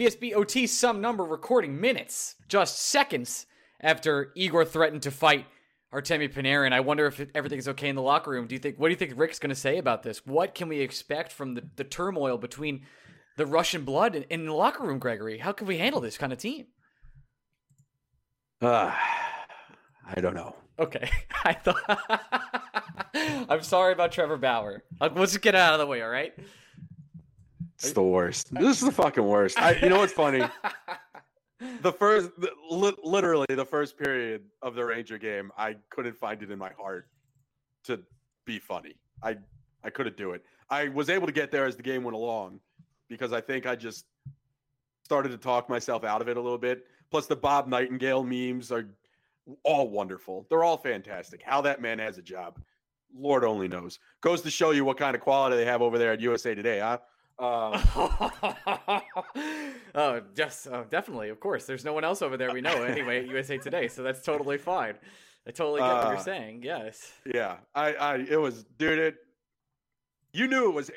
BSBOT some number recording minutes, just seconds after Igor threatened to fight Artemi Panarin. I wonder if everything's okay in the locker room. Do you think? What do you think Rick's going to say about this? What can we expect from the, the turmoil between the Russian blood in, in the locker room, Gregory? How can we handle this kind of team? Uh, I don't know. Okay, I thought. I'm sorry about Trevor Bauer. Let's just get out of the way, all right? It's the worst. This is the fucking worst. I, you know what's funny? the first, li- literally the first period of the Ranger game, I couldn't find it in my heart to be funny. I I couldn't do it. I was able to get there as the game went along because I think I just started to talk myself out of it a little bit. Plus, the Bob Nightingale memes are all wonderful. They're all fantastic. How that man has a job, Lord only knows. Goes to show you what kind of quality they have over there at USA Today, huh? Um, oh, just uh, definitely, of course. There's no one else over there we know anyway at USA Today, so that's totally fine. I totally get uh, what you're saying. Yes. Yeah, I, I, it was, dude. It, you knew it was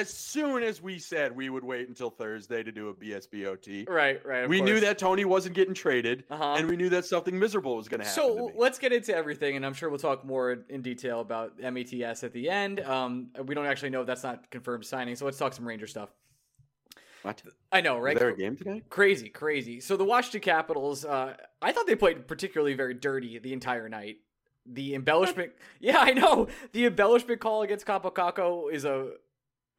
as soon as we said we would wait until Thursday to do a BSBOT. Right, right. We course. knew that Tony wasn't getting traded, uh-huh. and we knew that something miserable was going to happen. So let's get into everything, and I'm sure we'll talk more in detail about METS at the end. Um, we don't actually know if that's not confirmed signing, so let's talk some Ranger stuff. What? I know, right? Is there a game today? Crazy, crazy. So the Washington Capitals, uh, I thought they played particularly very dirty the entire night. The embellishment, yeah, I know. The embellishment call against Kaapo Kakko is a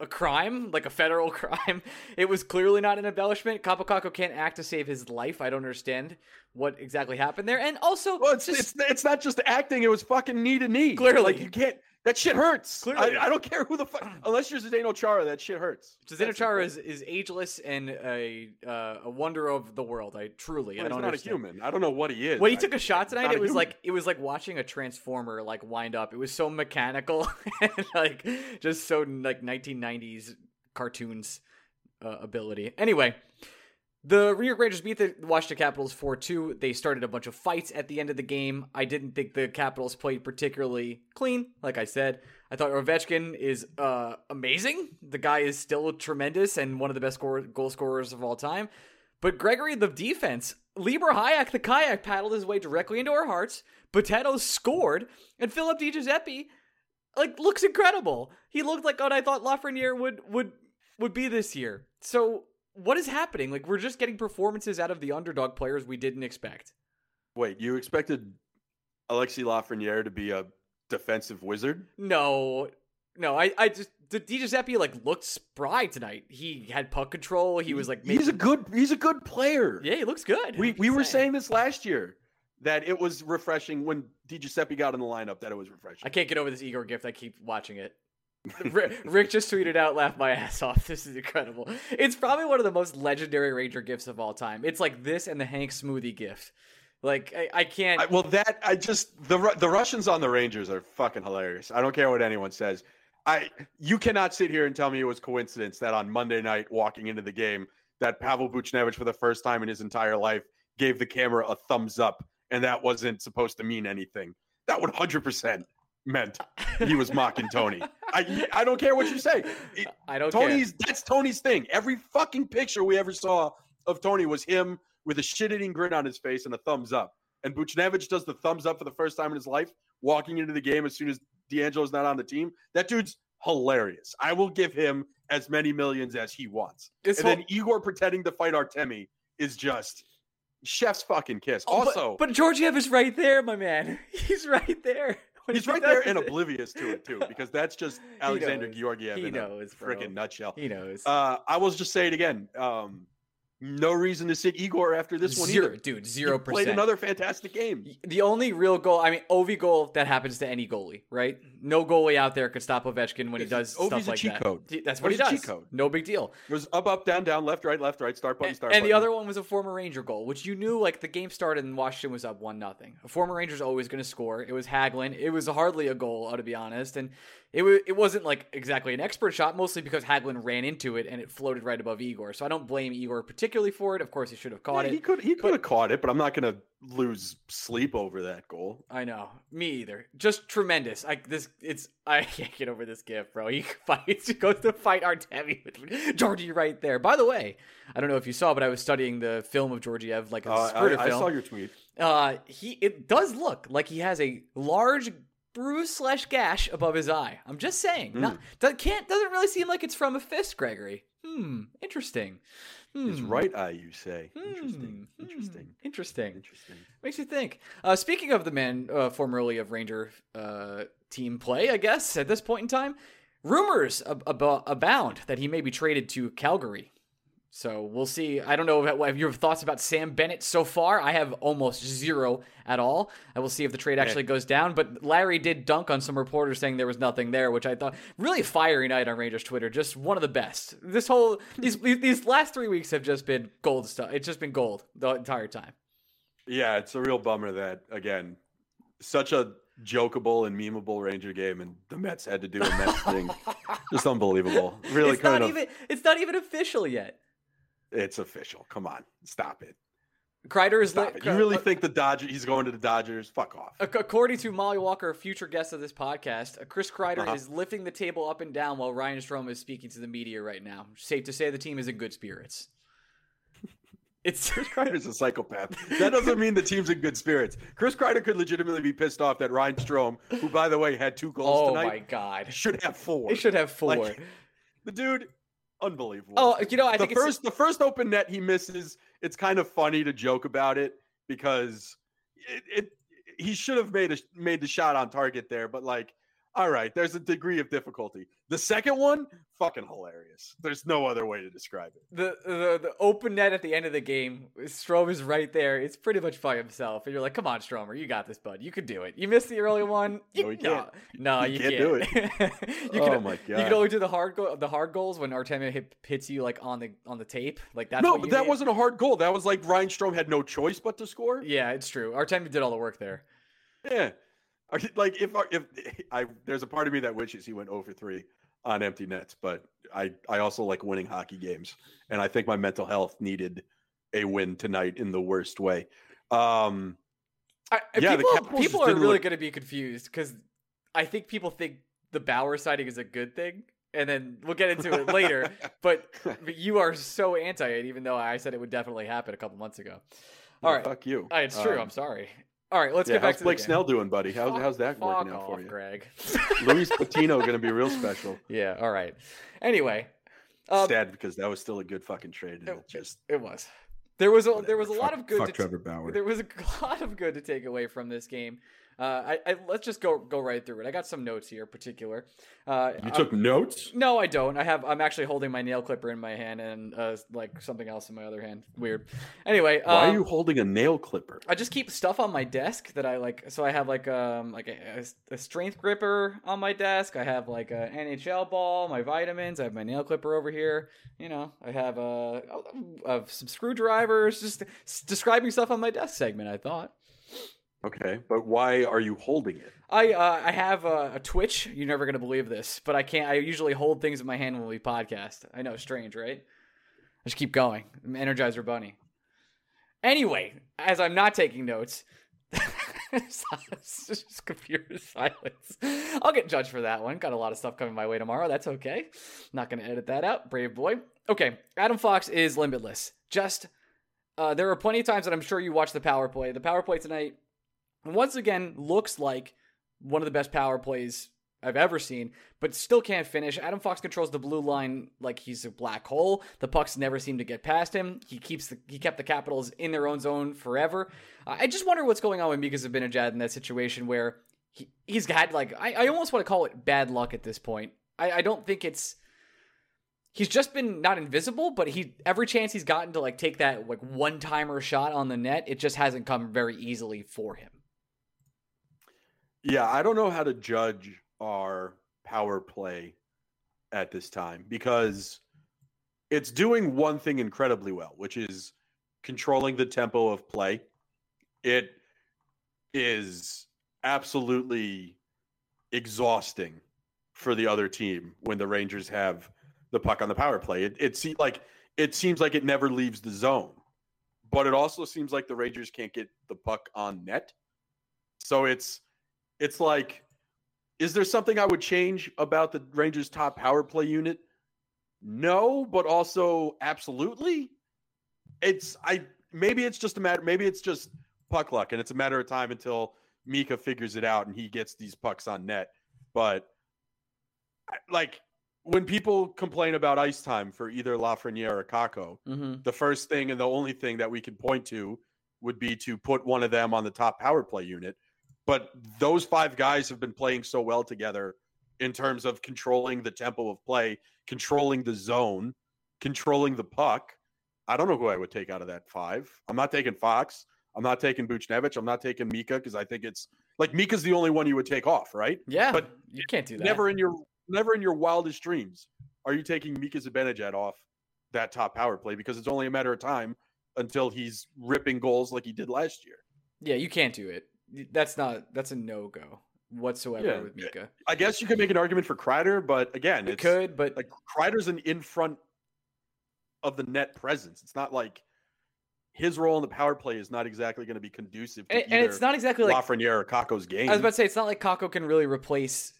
a crime, like a federal crime. It was clearly not an embellishment. Kaapo Kakko can't act to save his life. I don't understand what exactly happened there. And also, well, it's just, it's, it's not just acting. It was fucking knee to knee. Clearly, like you can't. That shit hurts. Clearly. I, I don't care who the fuck. Unless you're Zdeno Chara, that shit hurts. Zdeno Chara is, is ageless and a uh, a wonder of the world. I truly, well, I don't. He's not understand. a human. I don't know what he is. When he I, took a shot tonight, it was like it was like watching a transformer like wind up. It was so mechanical and like just so like 1990s cartoons uh, ability. Anyway, the York Rangers beat the Washington Capitals 4 2. They started a bunch of fights at the end of the game. I didn't think the Capitals played particularly clean, like I said. I thought Ovechkin is uh, amazing. The guy is still tremendous and one of the best score- goal scorers of all time. But Gregory, the defense, Libor Hajek, the kayak, paddled his way directly into our hearts. Potato scored, and Philip DiGiuseppe, like, looks incredible. He looked like what I thought Lafreniere would would would be this year. So what is happening? Like we're just getting performances out of the underdog players we didn't expect. Wait, you expected Alexi Lafreniere to be a defensive wizard? No, no. I, I just Di Giuseppe like looked spry tonight. He had puck control. He was like, he's a good, he's a good player. Yeah, he looks good. We we were saying this last year that it was refreshing when Di Giuseppe got in the lineup. That it was refreshing. I can't get over this Igor gift. I keep watching it. Rick just tweeted out, "Laugh my ass off." This is incredible. It's probably one of the most legendary Ranger gifts of all time. It's like this and the Hank smoothie gift. Like I, I can't. I, well, that I just the the Russians on the Rangers are fucking hilarious. I don't care what anyone says. I you cannot sit here and tell me it was coincidence that on Monday night, walking into the game, that Pavel Buchnevich for the first time in his entire life gave the camera a thumbs up, and that wasn't supposed to mean anything. That would 100% meant he was mocking Tony. I I don't care what you say. It- I don't Tony's that's Tony's thing. Every fucking picture we ever saw of Tony was him with a shit-eating grin on his face and a thumbs up. And Buchnevich does the thumbs up for the first time in his life, walking into the game as soon as DeAngelo's not on the team. That dude's hilarious. I will give him as many millions as he wants. This and whole- then Igor pretending to fight Artemi is just chef's fucking kiss. Oh, but- also, but, Georgiev is right there, my man. He's right there. He's right there and oblivious to it too, because that's just Alexander knows. Georgiev He in knows, a freaking nutshell. He knows. Uh, I will just say it again. Um, no reason to sit Igor after this one zero, either. dude, He zero Played another fantastic game. The only real goal, I mean, Ovi goal that happens to any goalie, right? No goalie out there could stop Ovechkin when he does Ovi's stuff a like cheat that. code. That's what he Ovi's a does. cheat code. No big deal. It was up, up, down, down, left, right, left, right, start button, And, start and the other one was a former Ranger goal, which you knew like the game started and Washington was up one nothing. A former Ranger's always going to score. It was Hagelin. It was hardly a goal, uh, to be honest, and it was it wasn't like exactly an expert shot, mostly because Hagelin ran into it and it floated right above Igor. So I don't blame Igor particularly for it. Of course, he should have caught Yeah, it. he could he could have caught it, but I'm not gonna lose sleep over that goal. I know. Me either. Just tremendous. Like this it's I can't get over this gift, bro. He fights he goes to fight Artemi with Georgie right there. By the way, I don't know if you saw, but I was studying the film of Georgiev, like a Uh, I, I film. saw your tweet. uh he it does look like he has a large bruise slash gash above his eye. I'm just saying. Not that can't doesn't really seem like it's from a fist, Gregory. Hmm. Interesting. Hmm. His right eye, you say? Hmm, Interesting. hmm, Interesting. Interesting. Interesting. Makes you think. Uh, speaking of the man uh, formerly of Ranger uh, team play, I guess at this point in time, rumors ab- ab- abound that he may be traded to Calgary. So we'll see. I don't know if, if your thoughts about Sam Bennett so far. I have almost zero at all. I will see if the trade actually goes down. But Larry did dunk on some reporters saying there was nothing there, which I thought really fiery night on Rangers Twitter. Just one of the best. This whole these these last three weeks have just been gold stuff. It's just been gold the entire time. Yeah, it's a real bummer that again, such a jokeable and memeable Ranger game, and the Mets had to do a Mets thing. Just unbelievable. Really it's not kind of. even it's not even official yet. It's official. Come on, stop it. Kreider is Stop li- it. You really think the Dodgers? He's going to the Dodgers? Fuck off. According to Molly Walker, a future guest of this podcast, uh, Chris Kreider Uh-huh. is lifting the table up and down while Ryan Strome is speaking to the media right now. Safe to say the team is in good spirits. It's Chris Kreider's a psychopath. That doesn't mean the team's in good spirits. Chris Kreider could legitimately be pissed off that Ryan Strome, who by the way had two goals oh tonight, my god, should have four. they should have four. Like, the dude, unbelievable. oh, you know, I the think first the first open net he misses. It's kind of funny to joke about it because it, it he should have made a made the shot on target there, but like, all right, there's a degree of difficulty. The second one, fucking hilarious. There's no other way to describe it. the, the the open net at the end of the game. Strome is right there. It's pretty much by himself, and you're like, "Come on, Stromer, you got this, bud. You can do it. You missed the early one. You, No, no, can't. no, He you can't do it. you Oh can, my You can only do the hard go- the hard goals when Artemia hit, hits you like on the on the tape. Like that's no, but that wasn't a hard goal. That was like Ryan Strome had no choice but to score. Yeah, it's true. Artemia did all the work there. Yeah. You- Like if if I there's a part of me that wishes he went 0 for 3 on empty nets, but I I also like winning hockey games, and I think my mental health needed a win tonight in the worst way. Um, I, Yeah, people people are really look- going to be confused because I think people think the Bauer sighting is a good thing, and then we'll get into it later. But, but you are so anti it, even though I said it would definitely happen a couple months ago. All yeah, right, fuck you. Uh, it's true. Um, I'm sorry. All right, let's yeah, get back to Blake the game. Snell doing, buddy? How's Fuck- how's that working fuck out for off, you? Greg? Luis Patino going to be real special. yeah. All right. Anyway, um, Sad because that was still a good fucking trade, and it, it just it was. There was a there was a Whatever. lot Fuck- of good. fuck to- Trevor Bauer. There was a lot of good to take away from this game. Uh, I, I let's just go go right through it. I got some notes here, particular. Uh, you I'm- took notes. No, I don't. I have. I'm actually holding my nail clipper in my hand and uh, like something else in my other hand. Weird. Anyway, Why um, are you holding a nail clipper? I just keep stuff on my desk that I like. So I have like um like a, a strength gripper on my desk. I have like a NHL ball, my vitamins. I have my nail clipper over here. You know, I have uh, uh some screwdrivers. Just describing stuff on my desk segment. I thought. Okay, but why are you holding it? I uh, I have a, a Twitch. You're never gonna believe this, but I can't. I usually hold things in my hand when we podcast. I know, strange, right? I just keep going. I'm Energizer Bunny. Anyway, as I'm not taking notes, just computer silence. I'll get judged for that one. Got a lot of stuff coming my way tomorrow. That's okay. Not to edit that out. Brave boy. Okay, Adam Fox is limitless. Just uh, there are plenty of times that I'm sure you watch the power play. The power play tonight, once again, looks like one of the best power plays I've ever seen, but still can't finish. Adam Fox controls the blue line like he's a black hole. The pucks never seem to get past him. He keeps the he kept the Capitals in their own zone forever. Uh, I just wonder what's going on with Mika Zibanejad in that situation where he, he's had like I, I almost want to call it bad luck at this point. I, I don't think it's he's just been not invisible, but he every chance he's gotten to like take that like one timer shot on the net, it just hasn't come very easily for him. Yeah, I don't know how to judge our power play at this time because it's doing one thing incredibly well, which is controlling the tempo of play. It is absolutely exhausting for the other team when the Rangers have the puck on the power play. It it seems like it seems like it never leaves the zone. But it also seems like the Rangers can't get the puck on net. So it's it's like is there something I would change about the Rangers' top power play unit? No, but also absolutely. It's I maybe it's just a matter maybe it's just puck luck and it's a matter of time until Mika figures it out and he gets these pucks on net. But like when people complain about ice time for either Lafreniere or Kakko, mm-hmm. the first thing and the only thing that we can point to would be to put one of them on the top power play unit. But those five guys have been playing so well together in terms of controlling the tempo of play, controlling the zone, controlling the puck. I don't know who I would take out of that five. I'm not taking Fox. I'm not taking Buchnevich. I'm not taking Mika because I think it's like Mika's the only one you would take off, right? Yeah, but you can't do that. Never in your never in your wildest dreams are you taking Mika Zibanejad off that top power play because it's only a matter of time until he's ripping goals like he did last year. Yeah, you can't do it that's not that's a no go whatsoever yeah. with Mika. I guess you could make an argument for Kreider, but again, it could, but like Kreider's an in front of the net presence. It's not like his role in the power play is not exactly going to be conducive to and, and it's not exactly like Lafreniere or Kakko's game. I was about to say it's not like Kakko can really replace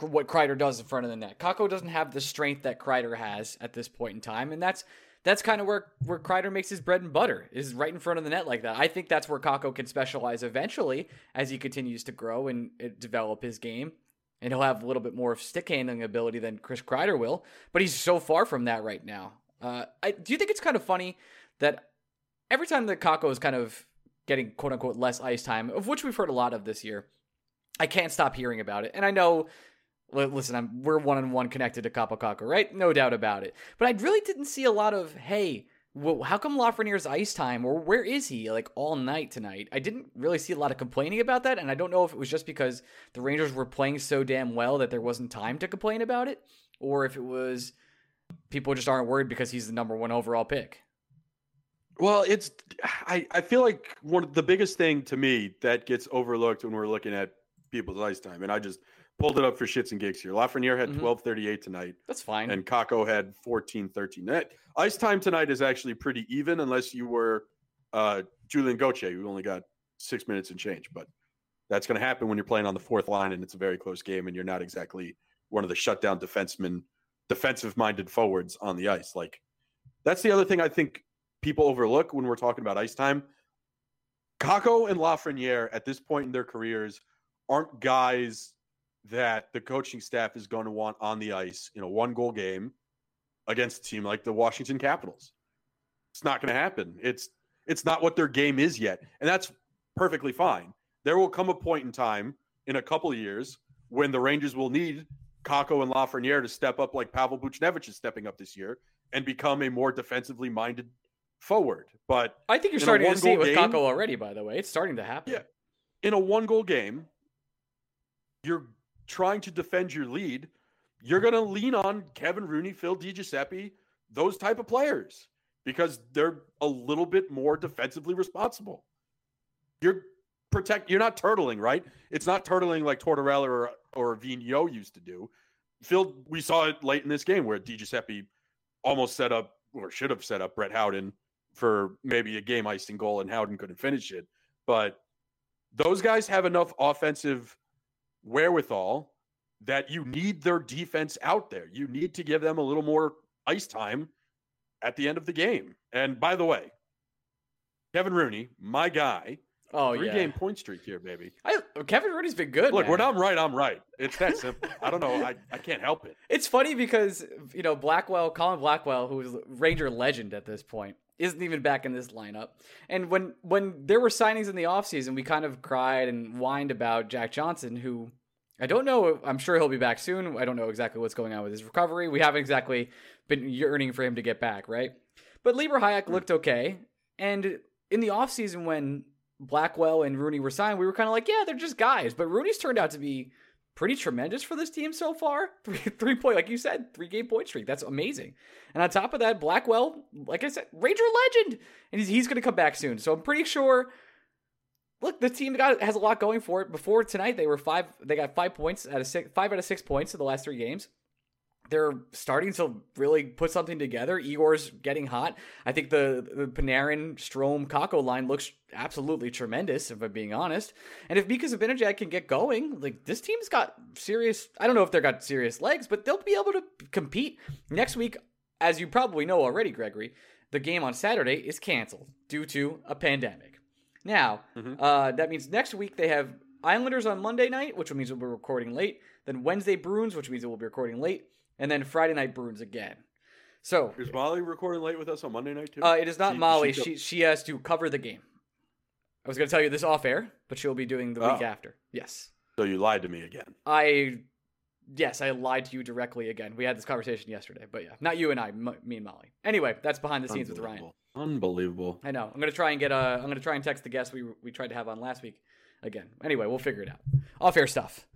what Kreider does in front of the net. Kakko doesn't have the strength that Kreider has at this point in time, and that's that's kind of where where Kreider makes his bread and butter is right in front of the net like that. I think that's where Kakko can specialize eventually as he continues to grow and uh, develop his game, and he'll have a little bit more of stick handling ability than Chris Kreider will. But he's so far from that right now. Uh, I, do you think it's kind of funny that every time that Kakko is kind of getting quote unquote less ice time, of which we've heard a lot of this year, I can't stop hearing about it. And I know Listen, I'm, we're one on one connected to Kaapo Kakko, right? No doubt about it. But I really didn't see a lot of, hey, well, how come Lafreniere's ice time or where is he like all night tonight? I didn't really see a lot of complaining about that, and I don't know if it was just because the Rangers were playing so damn well that there wasn't time to complain about it, or if it was people just aren't worried because he's the number one overall pick. Well, it's I, I feel like one of the biggest thing to me that gets overlooked when we're looking at people's ice time, and I just pulled it up for shits and gigs here. Lafreniere had mm-hmm. 1238 tonight. That's fine. And Kakko had 1413. That ice time tonight is actually pretty even unless you were uh, Julien Gauthier, who only got six minutes and change. But that's going to happen when you're playing on the fourth line and it's a very close game and you're not exactly one of the shutdown defensemen, defensive minded forwards on the ice. Like, that's the other thing I think people overlook when we're talking about ice time. Kakko and Lafreniere at this point in their careers aren't guys that the coaching staff is going to want on the ice in a one goal game against a team like the Washington Capitals. It's not going to happen. It's it's not what their game is yet. And that's perfectly fine. There will come a point in time in a couple of years when the Rangers will need Kakko and Lafreniere to step up like Pavel Buchnevich is stepping up this year and become a more defensively minded forward. But I think you're starting to see it with game, Kakko already, by the way. It's starting to happen. Yeah. In a one goal game, you're trying to defend your lead, you're going to lean on Kevin Rooney, Phil DiGiuseppe, those type of players because they're a little bit more defensively responsible. You're protect. You're not turtling, right? It's not turtling like Tortorella or or Vigneault used to do. Phil, we saw it late in this game where DiGiuseppe almost set up or should have set up Brett Howden for maybe a game icing goal and Howden couldn't finish it. But those guys have enough offensive wherewithal that you need their defense out there. You need to give them a little more ice time at the end of the game. And by the way, Kevin Rooney, my guy, Oh three yeah. game point streak here, baby. I, Kevin Rooney's been good. Look, man. when I'm right, I'm right. It's that simple. I don't know. I, I can't help it. It's funny because you know Blackwell, Colin Blackwell, who is Ranger legend at this point, isn't even back in this lineup. And when when there were signings in the offseason, we kind of cried and whined about Jack Johnson, who I don't know. I'm sure he'll be back soon. I don't know exactly what's going on with his recovery. We haven't exactly been yearning for him to get back, right? But Libor Hajek hmm. looked okay. And in the offseason, when Blackwell and Rooney were signed, we were kind of like, yeah, they're just guys. But Rooney's turned out to be pretty tremendous for this team so far. Three, three point, like you said, three game point streak. That's amazing. And on top of that, Blackwell, like I said, Ranger legend, and he's, he's going to come back soon. So I'm pretty sure. Look, the team got has a lot going for it. Before tonight, they were five. They got five points out of six, five out of six points in the last three games. They're starting to really put something together. Igor's getting hot. I think the, the Panarin, Strome, Kakko line looks absolutely tremendous, if I'm being honest. And if Mika Zibanejad can get going, like this team's got serious. I don't know if they've got serious legs, but they'll be able to compete next week. As you probably know already, Gregory, the game on Saturday is canceled due to a pandemic. Now, uh, that means next week they have Islanders on Monday night, which means we'll be recording late. Then Wednesday Bruins, which means we'll be recording late, and then Friday night Bruins again. So Is Molly recording late with us on Monday night too? uh, it is not She- Molly. she- She she has to cover the game. I was going to tell you this off air, but she'll be doing the week Oh. after. Yes, So you lied to me again. I. Yes, I lied to you directly again. We had this conversation yesterday, but yeah, not you and I, m- me and Molly. Anyway, that's behind the scenes with Ryan. Unbelievable. I know. I'm gonna try and get uh I'm gonna try and text the guest we we tried to have on last week again. Anyway, we'll figure it out. Off air stuff.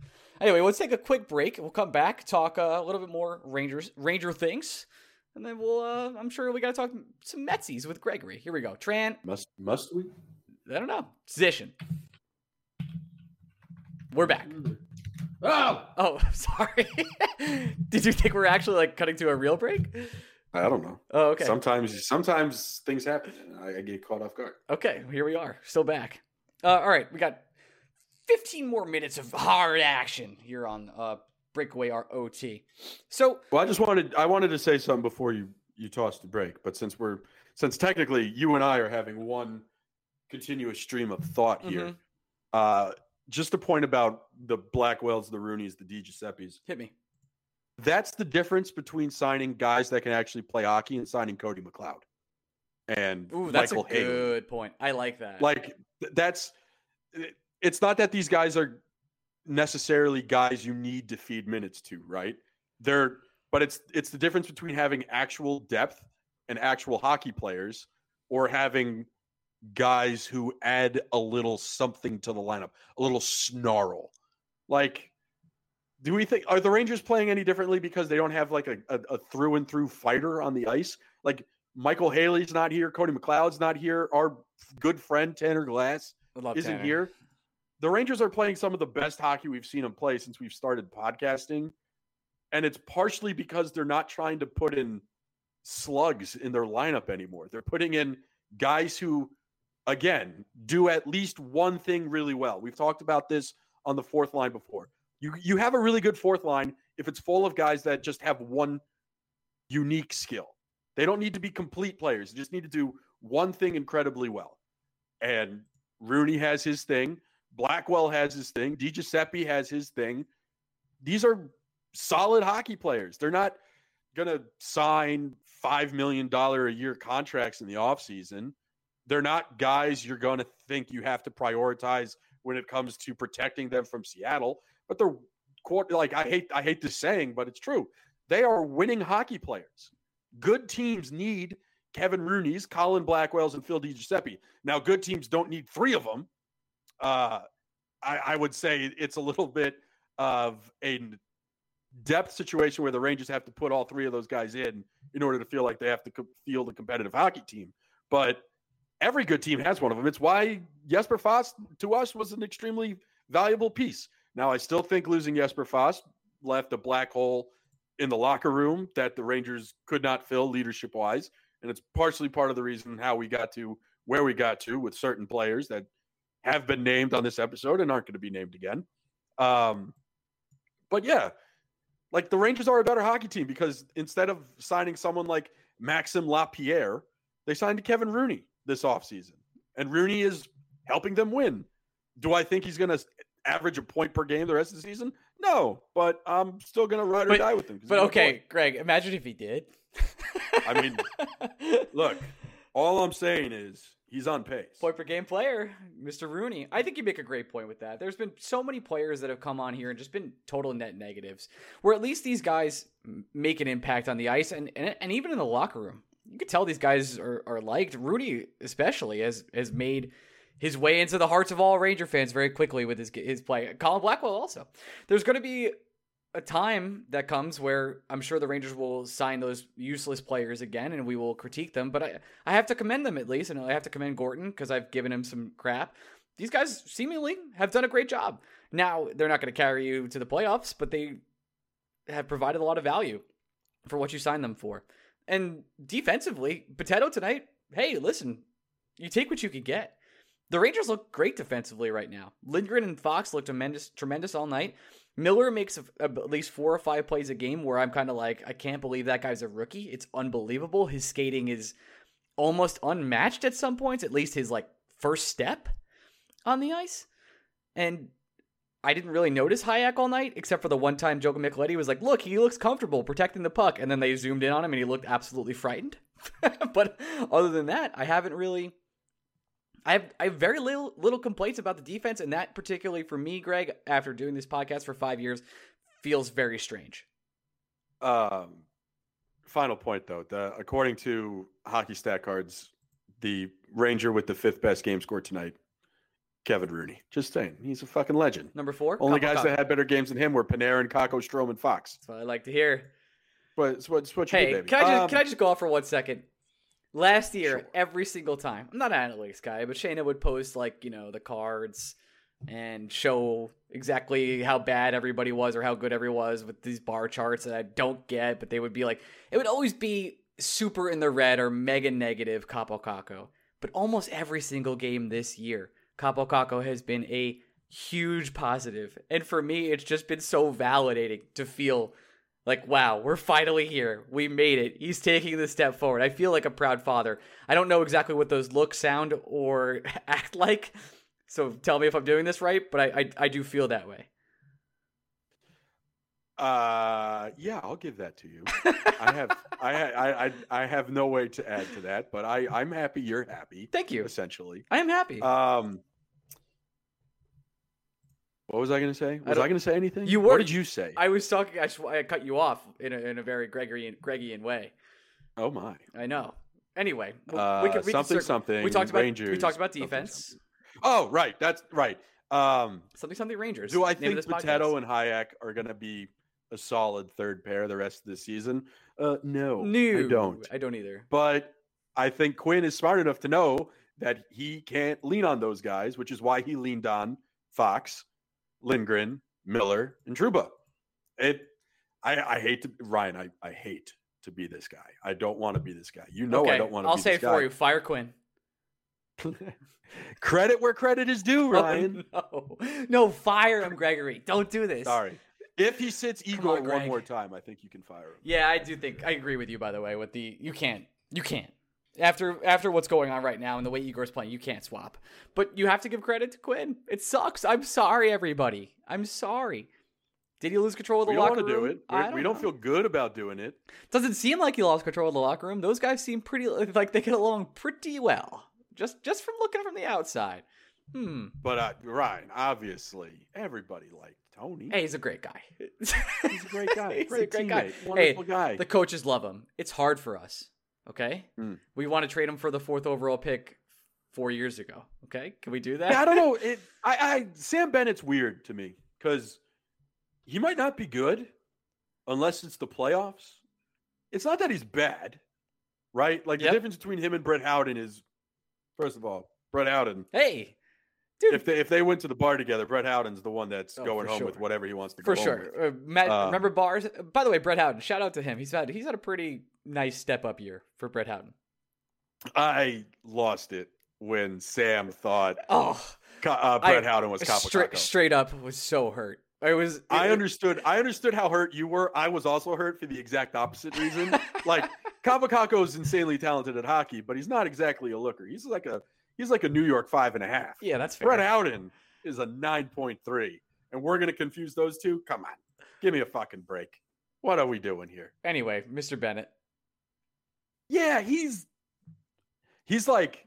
Anyway, let's take a quick break. We'll come back, talk uh, a little bit more Rangers Ranger things, and then we'll uh, I'm sure we gotta talk some Metsies with Gregory. Here we go. Tran, Must must we? I don't know. Position. We're back. Oh, Oh, sorry. Did you think we we're actually like cutting to a real break? I don't know. Oh, okay. Sometimes sometimes things happen and I, I get caught off guard. Okay, here we are, still back. Uh, all right, we got 15 more minutes of hard action here on uh, Breakaway ot So, Well, I just wanted I wanted to say something before you you tossed the break, but since we're since technically you and I are having one continuous stream of thought here, Mhm. uh, just a point about the Blackwells, the Roonies, the Di Giuseppes. hit me. That's the difference between signing guys that can actually play hockey and signing Cody McLeod and Ooh, that's Michael a good point. I like that. Like th- that's it's not that these guys are necessarily guys you need to feed minutes to, right? They're but it's it's the difference between having actual depth and actual hockey players or having guys who add a little something to the lineup, a little snarl. Like do we think are the Rangers playing any differently because they don't have like a, a, a through and through fighter on the ice? Like Michael Haley's not here, Cody McLeod's not here, our good friend Tanner Glass isn't Tanner. here. The Rangers are playing some of the best hockey we've seen them play since we've started podcasting. And it's partially because they're not trying to put in slugs in their lineup anymore. They're putting in guys who, again, do at least one thing really well. We've talked about this on the fourth line before. You you have a really good fourth line if it's full of guys that just have one unique skill. They don't need to be complete players. They just need to do one thing incredibly well. And Rooney has his thing. Blackwell has his thing. Di Giuseppe has his thing. These are solid hockey players. They're not going to sign $5 million a year contracts in the offseason. They're not guys you're going to think you have to prioritize when it comes to protecting them from Seattle. But they're like I hate I hate this saying, but it's true. They are winning hockey players. Good teams need Kevin Rooney's, Colin Blackwell's, and Phil DiGiuseppe. Now, good teams don't need three of them. Uh, I, I would say it's a little bit of a depth situation where the Rangers have to put all three of those guys in in order to feel like they have to co- field a competitive hockey team. But every good team has one of them. It's why Jesper Fast to us was an extremely valuable piece. Now, I still think losing Jesper Fast left a black hole in the locker room that the Rangers could not fill leadership wise. and it's partially part of the reason how we got to where we got to with certain players that have been named on this episode and aren't going to be named again. Um, but yeah, like the Rangers are a better hockey team because instead of signing someone like Maxim Lapierre, they signed Kevin Rooney this offseason. And Rooney is helping them win. Do I think he's going to average a point per game the rest of the season? No, but I'm still going to ride or But- die with him. But okay. Greg, imagine if he did. I mean, Look, all I'm saying is he's on pace. point per game player, Mr. Rooney. I think you make a great point with that. There's been so many players that have come on here and just been total net negatives, where at least these guys make an impact on the ice and, and, and even in the locker room. You could tell these guys are, are liked. Rooney, especially, has has made his way into the hearts of all Ranger fans very quickly with his his play. Colin Blackwell also. There's going to be a time that comes where I'm sure the Rangers will sign those useless players again and we will critique them. But I, I have to commend them at least, and I have to commend Gorton because I've given him some crap. These guys seemingly have done a great job. Now, they're not going to carry you to the playoffs, but they have provided a lot of value for what you signed them for. And defensively, Potato tonight, hey, listen, you take what you can get. The Rangers look great defensively right now. Lindgren and Fox look tremendous, tremendous all night. Miller makes a, a- at least four or five plays a game where I'm kind of like, I can't believe that guy's a rookie. It's unbelievable. His skating is almost unmatched at some points, at least his like first step on the ice. And I didn't really notice Hajek all night, except for the one time Joe Micheletti was like, look, he looks comfortable protecting the puck. And then they zoomed in on him and he looked absolutely frightened. but other than that, I haven't really. I have, I have very little little complaints about the defense, and that particularly for me, Greg, after doing this podcast for five years, feels very strange. Um, final point though, the, according to hockey stat cards, the Ranger with the fifth best game score tonight, Kevin Rooney. Just saying, he's a fucking legend. Number four, Only Kaapo guys Kakko. that had better games than him were Panarin, Kakko, Strome, and Fox. That's what I like to hear. But it's what, it's what you Hey, do, baby. can I just Um, can I just go off for one second? Last year, Sure. every single time, I'm not an analytics guy, but Shayna would post like you know the cards and show exactly how bad everybody was or how good everyone was with these bar charts that I don't get, but they would be like it would always be super in the red or mega negative Kaapo Kakko. But almost every single game this year, Kaapo Kakko has been a huge positive. And for me, it's just been so validating to feel like, wow, we're finally here. We made it. He's taking the step forward. I feel like a proud father. I don't know exactly what those look, sound, or act like. So tell me if I'm doing this right, but I, I, I do feel that way. Uh, yeah, I'll give that to you. I have, I, I, I, I have no way to add to that, but I, I'm happy you're happy. Thank you. Essentially. I am happy. Um, what was I going to say? Was I, don't- going to say anything? You were. What did you say? I was talking. I, just, I cut you off in a, in a very Gregorian, Gregian way. oh my. I know. Anyway, w- Uh, we can, we something, something. We talked about Rangers, we talked about defense. something. Oh, right. That's right. Um, Something something Rangers. do I think Potato and Hajek are going to be a solid third pair the rest of the season? Uh, no, No, I don't. I don't either. But I think Quinn is smart enough to know that he can't lean on those guys, which is why he leaned on Fox, Lindgren, Miller, and Trouba. It, I, I hate to Ryan. I, I hate to be this guy. I don't want to be this guy. You know, okay, I don't want to. I'll say it for you. Fire Quinn. credit where credit is due, oh, Ryan. no, no, fire him, Gregory. Don't do this. Sorry. If he sits Igor on, one more time, I think you can fire him. Yeah, I do think I agree with you. By the way, with the you can't, you can't. After after what's going on right now and the way Igor's playing, you can't swap. But you have to give credit to Quinn. It sucks. I'm sorry, everybody. I'm sorry. Did he lose control of the We don't want to do it. Don't we don't know. feel good about doing it. Doesn't seem like he lost control of the locker room. Those guys seem pretty like they get along pretty well. Just just from looking from the outside. Hmm. But uh, Ryan, obviously, everybody liked Tony. Hey, he's a great guy. He's a great guy. He's great a great guy. Wonderful hey, guy. The coaches love him. It's hard for us. Okay? Hmm. We want to trade him for the fourth overall pick four years ago. Okay? Can we do that? Yeah, I don't know. It, I, I Sam Bennett's weird to me because he might not be good unless it's the playoffs. It's not that he's bad, right? Like Yep. the difference between him and Brett Howden is, first of all, Brett Howden. Hey, dude, If they if they went to the bar together, Brett Howden's the one that's Oh, going home with whatever he wants to go for sure. Uh, Matt, Um, remember bars? By the way, Brett Howden. Shout out to him. He's had he's had a pretty nice step up year for Brett Howden. I lost it when Sam thought Oh, uh, Brett I- Howden was straight straight up was so hurt. I was. I understood. I understood how hurt you were. I was also hurt for the exact opposite reason. like Kaapo Kakko is insanely talented at hockey, but he's not exactly a looker. He's like a he's like a New York five and a half. Yeah, that's fair. Brett Howden is a nine point three, and we're gonna confuse those two. Come on, give me a fucking break. What are we doing here? Anyway, Mr. Bennett. Yeah, he's he's like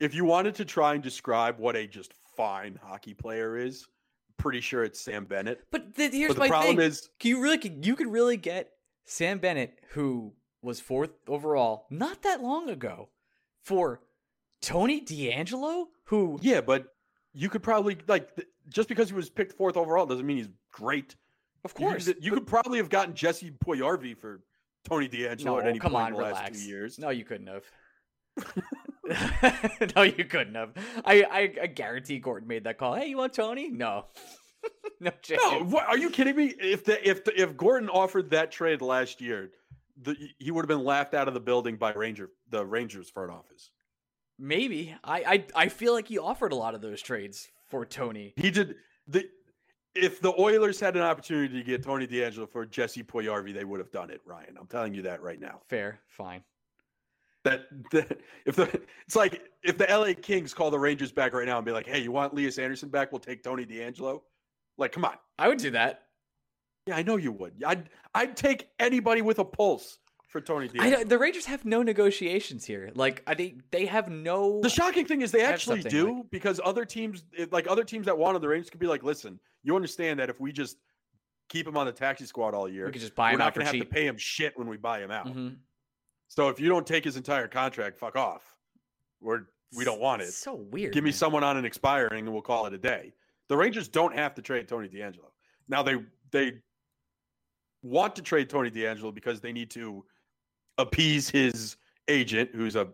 if you wanted to try and describe what a just fine hockey player is, pretty sure it's Sam Bennett. But th- here's But the my problem thing. is Can you really can- you could really get Sam Bennett, who was fourth overall not that long ago, for Tony DeAngelo, who Yeah, but you could probably like th- just because he was picked fourth overall doesn't mean he's great. of You could- course you could, probably have gotten Jesse Puljujarvi for Tony DeAngelo no, at any come point on, in the last relax. two years. No, you couldn't have. no, you couldn't have. I, I I guarantee Gorton made that call. Hey, you want Tony? No, no chance. No, what, are you kidding me? If the if the, if Gorton offered that trade last year, the, he would have been laughed out of the building by Ranger the Rangers front office. Maybe. I, I I feel like he offered a lot of those trades for Tony. He did the. If the Oilers had an opportunity to get Tony DeAngelo for Jesse Puljujarvi, they would have done it, Ryan. I'm telling you that right now. Fair, fine. That, that if the it's like if the LA Kings call the Rangers back right now and be like, "Hey, you want Elias Andersson back? We'll take Tony DeAngelo." Like, come on. I would do that. Yeah, I know you would. I'd I'd take anybody with a pulse for Tony I DeAngelo. don't- the Rangers have no negotiations here. Like I think they have no. The shocking thing is they actually something do because other teams, like other teams that wanted the Rangers, could be like, "Listen, you understand that if we just keep him on the taxi squad all year, we could just buy we're him not out for going to have cheap. to pay him shit when we buy him out. Mhm. So if you don't take his entire contract, fuck off. We're we don't want It's it. so weird. Give me man. someone on an expiring, and we'll call it a day. The Rangers don't have to trade Tony DeAngelo. Now they they want to trade Tony DeAngelo because they need to appease his agent, who's a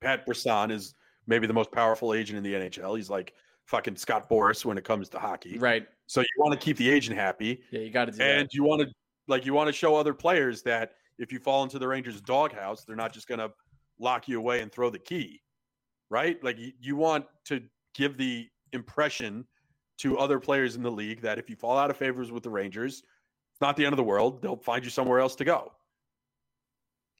Pat Brisson is maybe the most powerful agent in the NHL. He's like fucking Scott Boras when it comes to hockey. Right. So you want to keep the agent happy, Yeah, you got to do and you want to like you want to show other players that if you fall into the Rangers' doghouse, they're not just going to lock you away and throw the key, right? Like you, you want to give the impression to other players in the league that if you fall out of favors with the Rangers, it's not the end of the world. They'll find you somewhere else to go.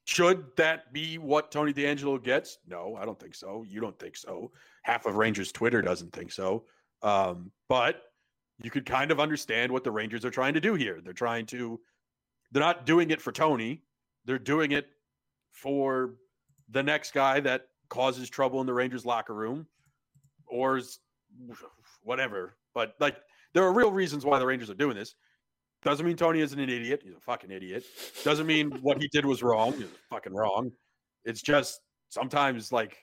Should that be what Tony DeAngelo gets? No, I don't think so. You don't think so. Half of Rangers Twitter doesn't think so. Um, but you could kind of understand what the Rangers are trying to do here. They're trying to, they're not doing it for Tony. They're doing it for the next guy that causes trouble in the Rangers locker room or whatever. But like, there are real reasons why the Rangers are doing this. Doesn't mean Tony isn't an idiot. He's a fucking idiot. Doesn't mean what he did was wrong. He's fucking wrong. It's just sometimes like,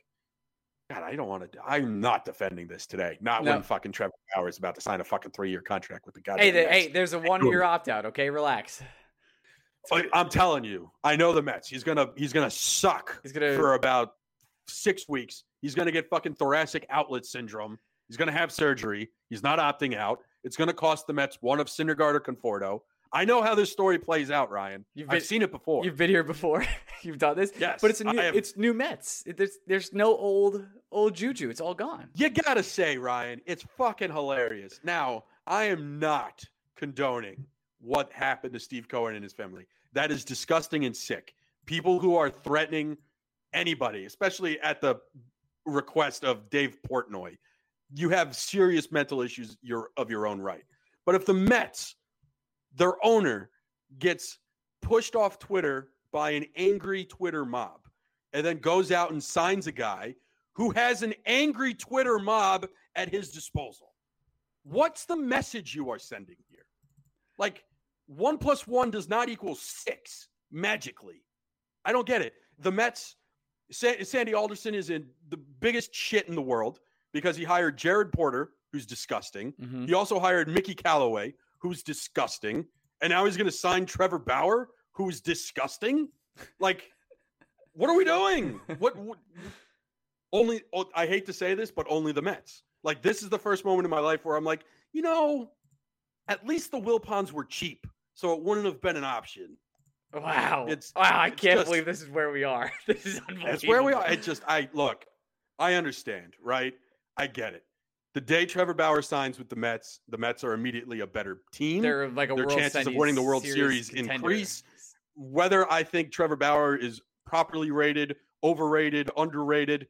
God, I don't want to. I'm not defending this today. Not No. when fucking Trevor Bauer is about to sign a fucking three year contract with the guy. Hey, there, hey, there's a one year opt out. Okay, relax. I'm telling you, I know the Mets. He's gonna he's gonna suck He's gonna- for about six weeks. He's gonna get fucking thoracic outlet syndrome. He's gonna have surgery. He's not opting out. It's gonna cost the Mets one of Syndergaard or Conforto. I know how this story plays out, Ryan. You've I've seen it before. You've been here before. You've done this. Yes, but it's new. It's new Mets. It- There's there's no old old juju. It's all gone. You gotta say, Ryan, it's fucking hilarious. Now, I am not condoning what happened to Steve Cohen and his family. That is disgusting and sick. People who are threatening anybody, especially at the request of Dave Portnoy, you have serious mental issues your, of your own right. But if the Mets, their owner, gets pushed off Twitter by an angry Twitter mob and then goes out and signs a guy who has an angry Twitter mob at his disposal. What's the message you are sending here? Like, one plus one does not equal six magically. I don't get it. The Mets, Sa- Sandy Alderson is in the biggest shit in the world because he hired Jared Porter, who's disgusting. Mhm. He also hired Mickey Callaway, who's disgusting. And now he's going to sign Trevor Bauer, who's disgusting. Like, what are we doing? What, what only oh, I hate to say this, but only the Mets. Like, this is the first moment in my life where I'm like, you know, at least the Wilpons were cheap, so it wouldn't have been an option. Wow. It's- wow, I it's can't just- believe this is where we are. This is unbelievable. It's where we are. It just, I look, I understand, right? I get it. The day Trevor Bauer signs with the Mets, the Mets are immediately a better team. They're like a Their World chances of winning the World Series contender. increase. Whether I think Trevor Bauer is properly rated, overrated, underrated,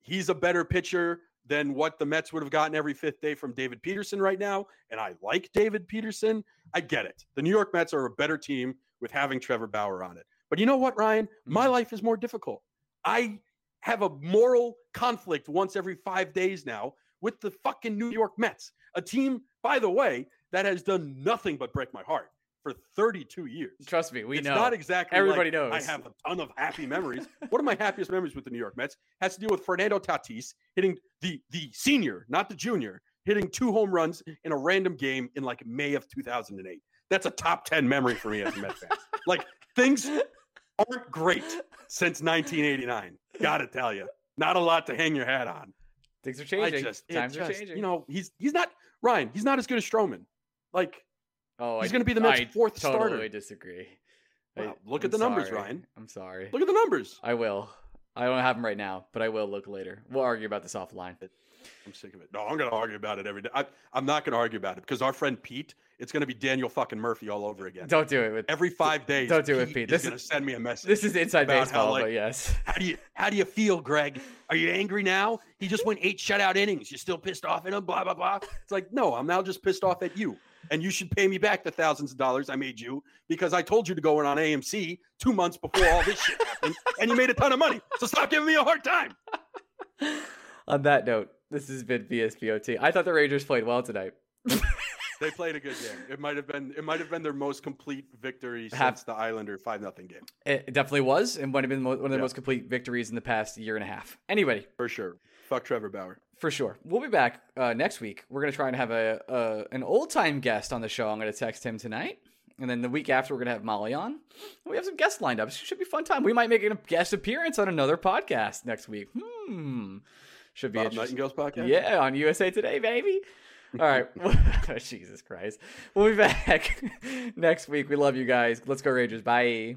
he's a better pitcher than what the Mets would have gotten every fifth day from David Peterson right now. And I like David Peterson. I get it. The New York Mets are a better team with having Trevor Bauer on it. But you know what, Ryan? My Mhm. life is more difficult. I have a moral conflict once every five days now with the fucking New York Mets, a team, by the way, that has done nothing but break my heart for 32 years. Trust me, we it's know. not exactly Everybody like knows. I have a ton of happy memories. One of my happiest memories with the New York Mets has to do with Fernando Tatis hitting the the senior, not the junior, hitting two home runs in a random game in like May of 2008. That's a top 10 memory for me as a Mets fan. Like things aren't great since 1989. Gotta tell you, not a lot to hang your hat on. Things are changing. just, Times are just- changing. You know, he's he's not Ryan. He's not as good as Stroman. Like oh, he's gonna be the Mets' I fourth totally starter. disagree. I- Wow, look I'm at the numbers. Ryan. I'm sorry. look at the numbers. I will. I don't have them right now, but I will look later. We'll argue about this offline. I'm sick of it. No, I'm going to argue about it every day. I, I'm not going to argue about it because our friend Pete, it's going to be Daniel fucking Murphy all over again. Don't do it with. Every five days, don't do it, Pete. Is This going to send me a message. This is inside about how, baseball, like, but yes. how do you how do you feel, Greg? Are you angry now? He just went eight shutout innings. You're still pissed off at him. Blah blah blah. It's like no, I'm now just pissed off at you, and you should pay me back the thousands of dollars I made you because I told you to go in on AMC two months before all this shit happened, and you made a ton of money. So stop giving me a hard time. On that note, this has been VSBOT. I thought the Rangers played well tonight. They played a good game. It might have been it might have been their most complete victory Have- since the Islander five nothing game It definitely was, and might have been one of the Yeah. most complete victories in the past year and a half. Anyway, for sure. Fuck Trevor Bauer. for sure, we'll be back uh, next week. We're gonna try and have a, a an old time guest on the show. I'm gonna text him tonight, and then the week after we're gonna have Molly on. We have some guests lined up. It should be a fun time. We might make a guest appearance on another podcast next week. Hmm, should be Bob. Nightingale's podcast. Yeah, on USA Today, baby. All right. Jesus Christ. We'll be back next week. We love you guys. Let's go, Rangers. Bye.